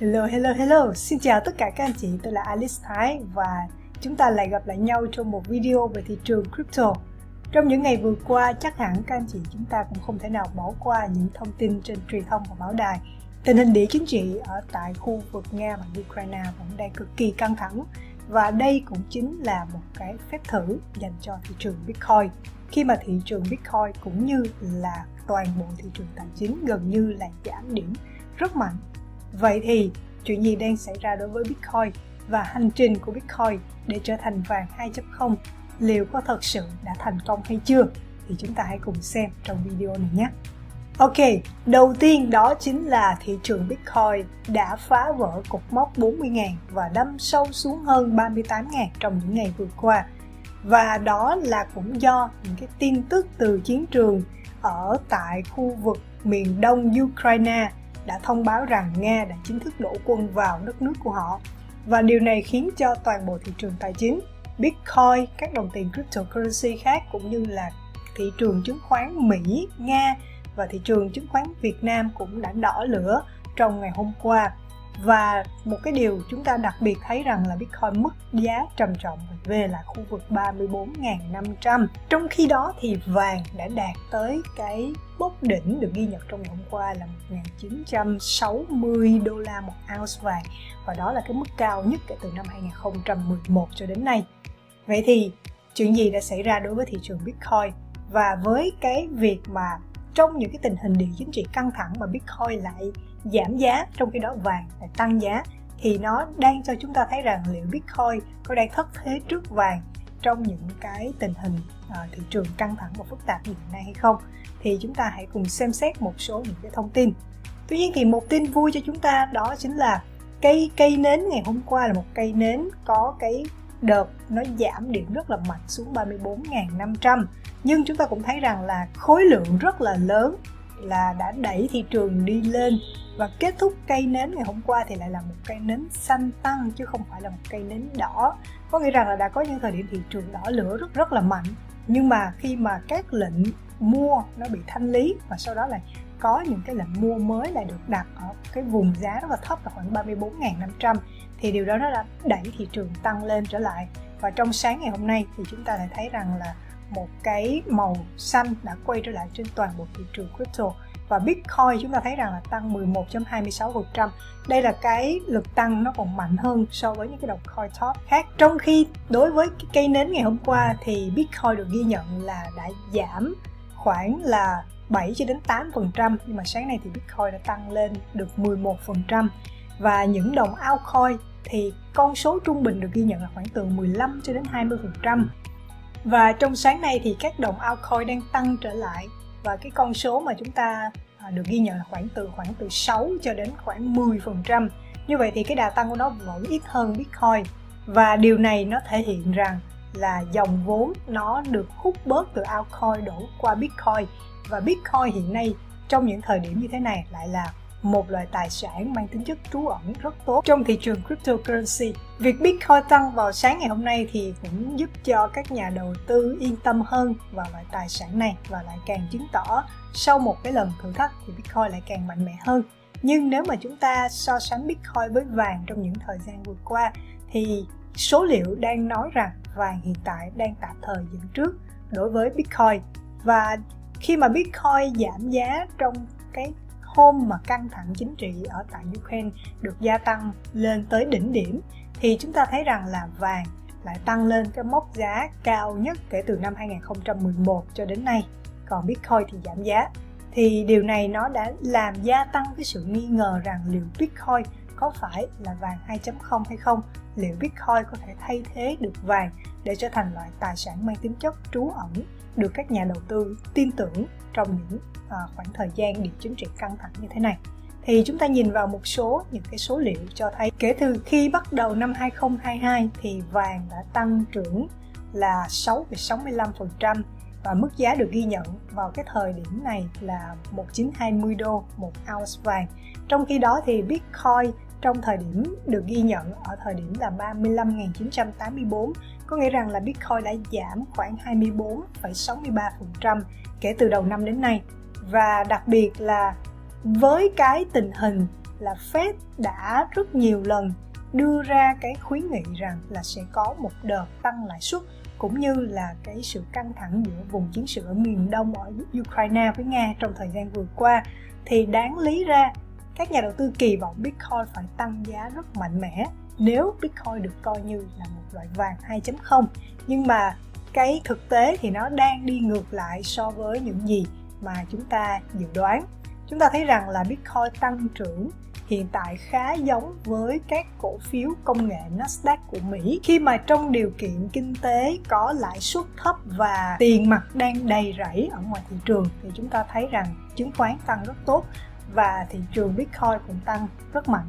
Hello, hello, hello. Xin chào tất cả các anh chị, tôi là Alice Thái và chúng ta lại gặp lại nhau trong một video về thị trường crypto. Trong những ngày vừa qua, chắc hẳn các anh chị chúng ta cũng không thể nào bỏ qua những thông tin trên truyền thông và báo đài. Tình hình địa chính trị ở tại khu vực Nga và Ukraine vẫn đang cực kỳ căng thẳng và đây cũng chính là một cái phép thử dành cho thị trường Bitcoin khi mà thị trường Bitcoin cũng như là toàn bộ thị trường tài chính gần như là giảm điểm rất mạnh Vậy thì chuyện gì đang xảy ra đối với Bitcoin và hành trình của Bitcoin để trở thành vàng 2.0 liệu có thật sự đã thành công hay chưa? Thì chúng ta hãy cùng xem trong video này nhé. Ok, đầu tiên đó chính là thị trường Bitcoin đã phá vỡ cột mốc 40.000 và đâm sâu xuống hơn 38.000 trong những ngày vừa qua. Và đó là cũng do những cái tin tức từ chiến trường ở tại khu vực miền đông Ukraine đã thông báo rằng Nga đã chính thức đổ quân vào đất nước của họ. Và điều này khiến cho toàn bộ thị trường tài chính, Bitcoin, các đồng tiền cryptocurrency khác cũng như là thị trường chứng khoán Mỹ, Nga và thị trường chứng khoán Việt Nam cũng đã đỏ lửa trong ngày hôm qua và một cái điều chúng ta đặc biệt thấy rằng là Bitcoin mất giá trầm trọng về là khu vực 34.500 trong khi đó thì vàng đã đạt tới cái bốc đỉnh được ghi nhận trong ngày hôm qua là 1.960 đô la một ounce vàng. Và đó là cái mức cao nhất kể từ năm 2011 cho đến nay. Vậy thì chuyện gì đã xảy ra đối với thị trường Bitcoin? Và với cái việc mà trong những cái tình hình địa chính trị căng thẳng mà Bitcoin lại giảm giá trong khi đó vàng lại tăng giá thì nó đang cho chúng ta thấy rằng liệu Bitcoin có đang thất thế trước vàng trong những cái tình hình uh, thị trường căng thẳng và phức tạp như hiện nay hay không? Thì chúng ta hãy cùng xem xét một số những cái thông tin. Tuy nhiên thì một tin vui cho chúng ta đó chính là cây cây nến ngày hôm qua là một cây nến có cái đợt nó giảm điểm rất là mạnh xuống 34.500 nhưng chúng ta cũng thấy rằng là khối lượng rất là lớn là đã đẩy thị trường đi lên. Và kết thúc cây nến ngày hôm qua thì lại là một cây nến xanh tăng, chứ không phải là một cây nến đỏ. Có nghĩa rằng là đã có những thời điểm thị trường đỏ lửa rất rất là mạnh. Nhưng mà khi mà các lệnh mua nó bị thanh lý và sau đó lại có những cái lệnh mua mới lại được đặt ở cái vùng giá rất là thấp là khoảng 34.500 thì điều đó nó đã đẩy thị trường tăng lên trở lại. Và trong sáng ngày hôm nay thì chúng ta lại thấy rằng là một cái màu xanh đã quay trở lại trên toàn bộ thị trường crypto và Bitcoin chúng ta thấy rằng là tăng 11.26%. Đây là cái lực tăng nó còn mạnh hơn so với những cái đồng coin top khác. Trong khi đối với cái cây nến ngày hôm qua thì Bitcoin được ghi nhận là đã giảm khoảng là 7 cho đến 8% nhưng mà sáng nay thì Bitcoin đã tăng lên được 11% và những đồng altcoin thì con số trung bình được ghi nhận là khoảng từ 15 cho đến 20% và trong sáng nay thì các đồng altcoin đang tăng trở lại. Và cái con số mà chúng ta à, được ghi nhận là khoảng từ khoảng từ 6 cho đến khoảng 10%. Như vậy thì cái đà tăng của nó vẫn ít hơn Bitcoin. Và điều này nó thể hiện rằng là dòng vốn nó được hút bớt từ altcoin đổ qua Bitcoin. Và Bitcoin hiện nay trong những thời điểm như thế này lại là một loại tài sản mang tính chất trú ẩn rất tốt trong thị trường cryptocurrency. Việc Bitcoin tăng vào sáng ngày hôm nay thì cũng giúp cho các nhà đầu tư yên tâm hơn vào loại tài sản này và lại càng chứng tỏ sau một cái lần thử thách thì Bitcoin lại càng mạnh mẽ hơn. Nhưng nếu mà chúng ta so sánh Bitcoin với vàng trong những thời gian vừa qua thì số liệu đang nói rằng vàng hiện tại đang tạm thời dẫn trước đối với Bitcoin và khi mà Bitcoin giảm giá trong cái hôm mà căng thẳng chính trị ở tại Ukraine được gia tăng lên tới đỉnh điểm, thì chúng ta thấy rằng là vàng lại tăng lên cái mốc giá cao nhất kể từ năm 2011 cho đến nay. Còn Bitcoin thì giảm giá. Thì điều này nó đã làm gia tăng cái sự nghi ngờ rằng liệu Bitcoin có phải là vàng 2.0 hay không liệu Bitcoin có thể thay thế được vàng để trở thành loại tài sản mang tính chất trú ẩn được các nhà đầu tư tin tưởng trong những à, khoảng thời gian địa chính trị căng thẳng như thế này thì chúng ta nhìn vào một số những cái số liệu cho thấy kể từ khi bắt đầu năm 2022 thì vàng đã tăng trưởng là 6,65% và mức giá được ghi nhận vào cái thời điểm này là 1920 đô một ounce vàng. Trong khi đó thì Bitcoin trong thời điểm được ghi nhận ở thời điểm là 35.984 có nghĩa rằng là Bitcoin đã giảm khoảng 24,63% kể từ đầu năm đến nay. Và đặc biệt là với cái tình hình là Fed đã rất nhiều lần đưa ra cái khuyến nghị rằng là sẽ có một đợt tăng lãi suất cũng như là cái sự căng thẳng giữa vùng chiến sự ở miền đông ở Ukraine với Nga trong thời gian vừa qua thì đáng lý ra các nhà đầu tư kỳ vọng Bitcoin phải tăng giá rất mạnh mẽ. Nếu Bitcoin được coi như là một loại vàng 2.0 nhưng mà cái thực tế thì nó đang đi ngược lại so với những gì mà chúng ta dự đoán. Chúng ta thấy rằng là Bitcoin tăng trưởng hiện tại khá giống với các cổ phiếu công nghệ Nasdaq của Mỹ. Khi mà trong điều kiện kinh tế có lãi suất thấp và tiền mặt đang đầy rẫy ở ngoài thị trường, thì chúng ta thấy rằng chứng khoán tăng rất tốt và thị trường Bitcoin cũng tăng rất mạnh.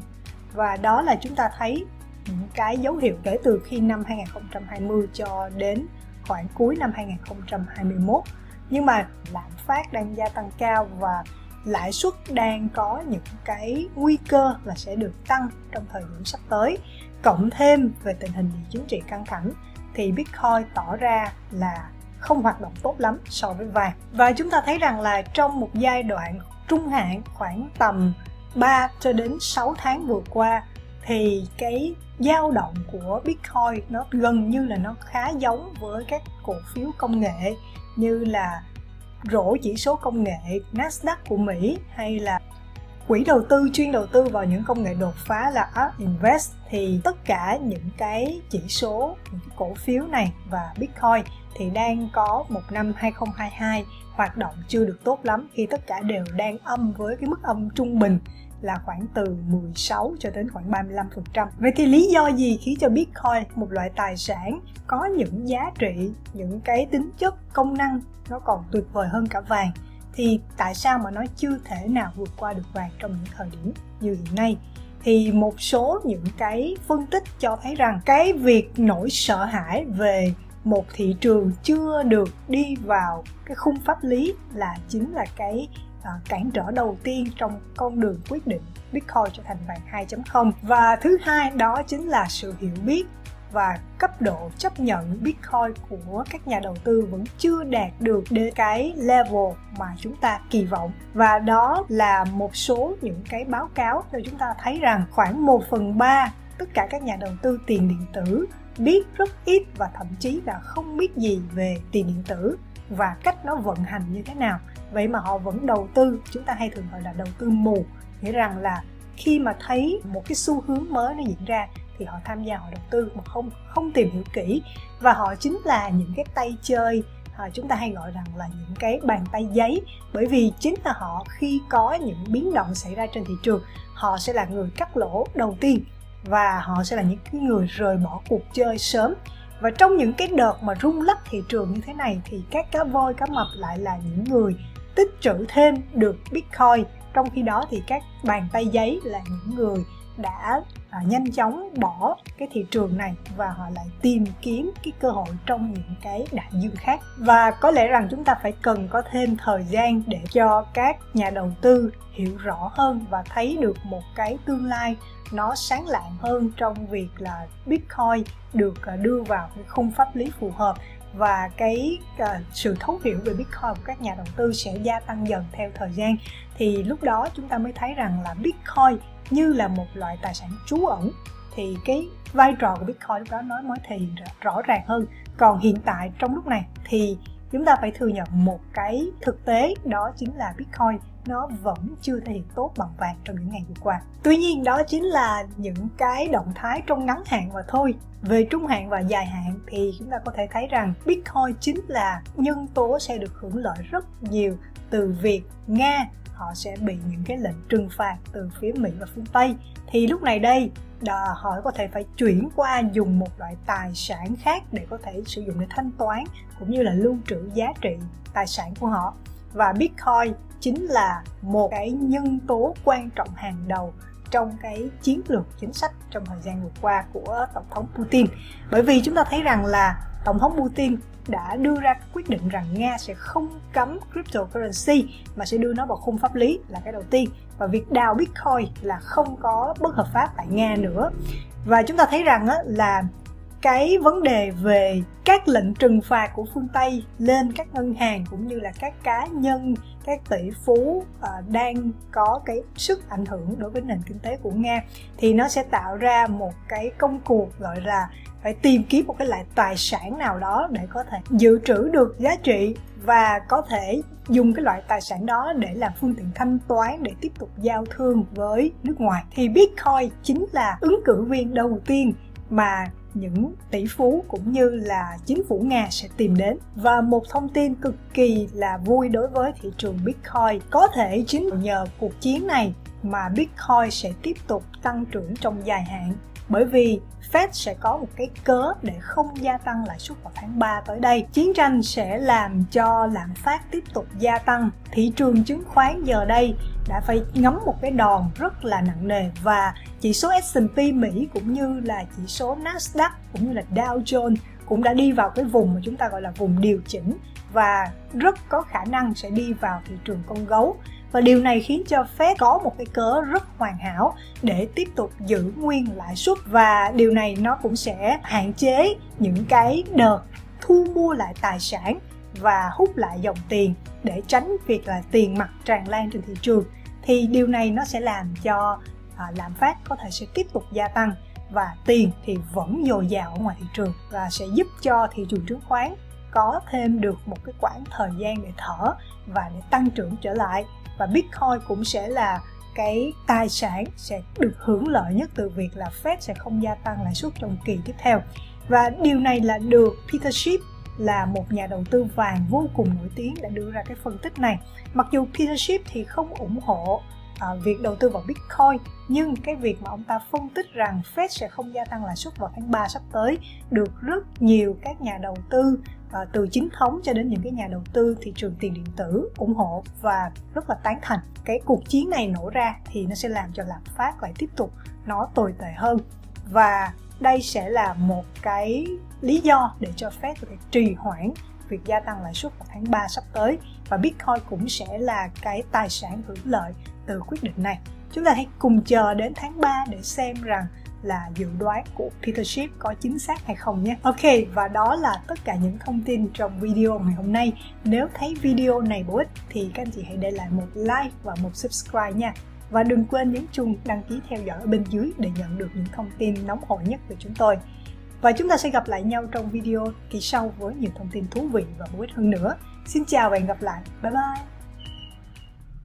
Và đó là chúng ta thấy những cái dấu hiệu kể từ khi năm 2020 cho đến khoảng cuối năm 2021 nhưng mà lạm phát đang gia tăng cao và lãi suất đang có những cái nguy cơ là sẽ được tăng trong thời điểm sắp tới. Cộng thêm về tình hình địa chính trị căng thẳng, thì Bitcoin tỏ ra là không hoạt động tốt lắm so với vàng. Và chúng ta thấy rằng là trong một giai đoạn trung hạn khoảng tầm 3 cho đến 6 tháng vừa qua, thì cái dao động của Bitcoin nó gần như là nó khá giống với các cổ phiếu công nghệ, như là rổ chỉ số công nghệ Nasdaq của Mỹ hay là quỹ đầu tư chuyên đầu tư vào những công nghệ đột phá là Art Invest thì tất cả những cái chỉ số những cái cổ phiếu này và Bitcoin thì đang có một năm 2022 hoạt động chưa được tốt lắm khi tất cả đều đang âm với cái mức âm trung bình là khoảng từ 16 cho đến khoảng 35%. Vậy thì lý do gì khiến cho Bitcoin, một loại tài sản có những giá trị, những cái tính chất công năng nó còn tuyệt vời hơn cả vàng thì tại sao mà nó chưa thể nào vượt qua được vàng trong những thời điểm như hiện nay? thì một số những cái phân tích cho thấy rằng cái việc nỗi sợ hãi về một thị trường chưa được đi vào cái khung pháp lý là chính là cái uh, cản trở đầu tiên trong con đường quyết định Bitcoin trở thành vàng 2.0 và thứ hai đó chính là sự hiểu biết và cấp độ chấp nhận Bitcoin của các nhà đầu tư vẫn chưa đạt được đến cái level mà chúng ta kỳ vọng. Và đó là một số những cái báo cáo cho chúng ta thấy rằng khoảng 1 phần 3 tất cả các nhà đầu tư tiền điện tử biết rất ít và thậm chí là không biết gì về tiền điện tử và cách nó vận hành như thế nào. Vậy mà họ vẫn đầu tư, chúng ta hay thường gọi là đầu tư mù. Nghĩa rằng là khi mà thấy một cái xu hướng mới nó diễn ra thì họ tham gia họ đầu tư mà không không tìm hiểu kỹ. Và họ chính là những cái tay chơi à, chúng ta hay gọi rằng là những cái bàn tay giấy. Bởi vì chính là họ khi có những biến động xảy ra trên thị trường họ sẽ là người cắt lỗ đầu tiên. Và họ sẽ là những cái người rời bỏ cuộc chơi sớm. Và trong những cái đợt mà rung lắc thị trường như thế này thì các cá voi cá mập lại là những người tích trữ thêm được bitcoin. Trong khi đó thì các bàn tay giấy là những người đã à, nhanh chóng bỏ cái thị trường này và họ lại tìm kiếm cái cơ hội trong những cái đại dương khác. Và có lẽ rằng chúng ta phải cần có thêm thời gian để cho các nhà đầu tư hiểu rõ hơn và thấy được một cái tương lai nó sáng lạng hơn trong việc là bitcoin được à, đưa vào cái khung pháp lý phù hợp và cái uh, sự thấu hiểu về Bitcoin của các nhà đầu tư sẽ gia tăng dần theo thời gian. Thì lúc đó chúng ta mới thấy rằng là Bitcoin như là một loại tài sản trú ẩn. Thì cái vai trò của Bitcoin lúc đó nói mới thì rõ ràng hơn. Còn hiện tại trong lúc này thì chúng ta phải thừa nhận một cái thực tế đó chính là Bitcoin nó vẫn chưa thể hiện tốt bằng vàng trong những ngày vừa qua. Tuy nhiên đó chính là những cái động thái trong ngắn hạn mà thôi. Về trung hạn và dài hạn thì chúng ta có thể thấy rằng Bitcoin chính là nhân tố sẽ được hưởng lợi rất nhiều từ việc Nga họ sẽ bị những cái lệnh trừng phạt từ phía Mỹ và phương Tây thì lúc này đây đà, họ có thể phải chuyển qua dùng một loại tài sản khác để có thể sử dụng để thanh toán cũng như là lưu trữ giá trị tài sản của họ và Bitcoin chính là một cái nhân tố quan trọng hàng đầu trong cái chiến lược chính sách trong thời gian vừa qua của tổng thống Putin. Bởi vì chúng ta thấy rằng là tổng thống Putin đã đưa ra quyết định rằng Nga sẽ không cấm cryptocurrency, mà sẽ đưa nó vào khung pháp lý là cái đầu tiên. Và việc đào Bitcoin là không có bất hợp pháp tại Nga nữa. Và chúng ta thấy rằng là cái vấn đề về các lệnh trừng phạt của phương Tây lên các ngân hàng cũng như là các cá nhân, các tỷ phú uh, đang có cái sức ảnh hưởng đối với nền kinh tế của Nga thì nó sẽ tạo ra một cái công cuộc gọi là phải tìm kiếm một cái loại tài sản nào đó để có thể dự trữ được giá trị và có thể dùng cái loại tài sản đó để làm phương tiện thanh toán để tiếp tục giao thương với nước ngoài. Thì Bitcoin chính là ứng cử viên đầu tiên mà những tỷ phú cũng như là chính phủ Nga sẽ tìm đến. Và một thông tin cực kỳ là vui đối với thị trường Bitcoin. Có thể chính nhờ cuộc chiến này mà Bitcoin sẽ tiếp tục tăng trưởng trong dài hạn bởi vì Fed sẽ có một cái cớ để không gia tăng lãi suất vào tháng 3 tới đây. Chiến tranh sẽ làm cho lạm phát tiếp tục gia tăng. Thị trường chứng khoán giờ đây đã phải ngắm một cái đòn rất là nặng nề và chỉ số S&P Mỹ cũng như là chỉ số Nasdaq cũng như là Dow Jones cũng đã đi vào cái vùng mà chúng ta gọi là vùng điều chỉnh và rất có khả năng sẽ đi vào thị trường con gấu. Và điều này khiến cho Fed có một cái cớ rất hoàn hảo để tiếp tục giữ nguyên lãi suất và điều này nó cũng sẽ hạn chế những cái đợt thu mua lại tài sản và hút lại dòng tiền để tránh việc là tiền mặt tràn lan trên thị trường. Thì điều này nó sẽ làm cho à, lạm phát có thể sẽ tiếp tục gia tăng và tiền thì vẫn dồi dào ở ngoài thị trường và sẽ giúp cho thị trường chứng khoán có thêm được một cái khoảng thời gian để thở và để tăng trưởng trở lại và Bitcoin cũng sẽ là cái tài sản sẽ được hưởng lợi nhất từ việc là Fed sẽ không gia tăng lãi suất trong kỳ tiếp theo. Và điều này là được Peter Schiff là một nhà đầu tư vàng vô cùng nổi tiếng đã đưa ra cái phân tích này. Mặc dù Peter Schiff thì không ủng hộ à, việc đầu tư vào Bitcoin. Nhưng cái việc mà ông ta phân tích rằng Fed sẽ không gia tăng lãi suất vào tháng 3 sắp tới được rất nhiều các nhà đầu tư à, từ chính thống cho đến những cái nhà đầu tư thị trường tiền điện tử ủng hộ và rất là tán thành. Cái cuộc chiến này nổ ra thì nó sẽ làm cho lạm phát lại tiếp tục nó tồi tệ hơn. Và đây sẽ là một cái lý do để cho Fed có thể trì hoãn việc gia tăng lãi suất vào tháng 3 sắp tới và Bitcoin cũng sẽ là cái tài sản hưởng lợi từ quyết định này. Chúng ta hãy cùng chờ đến tháng 3 để xem rằng là dự đoán của Peter Schiff có chính xác hay không nhé. Ok, và đó là tất cả những thông tin trong video ngày hôm nay. Nếu thấy video này bổ ích thì các anh chị hãy để lại một like và một subscribe nha. Và đừng quên nhấn chuông đăng ký theo dõi ở bên dưới để nhận được những thông tin nóng hổi nhất từ chúng tôi. Và chúng ta sẽ gặp lại nhau trong video kỳ sau với nhiều thông tin thú vị và bổ ích hơn nữa. Xin chào và hẹn gặp lại. Bye bye!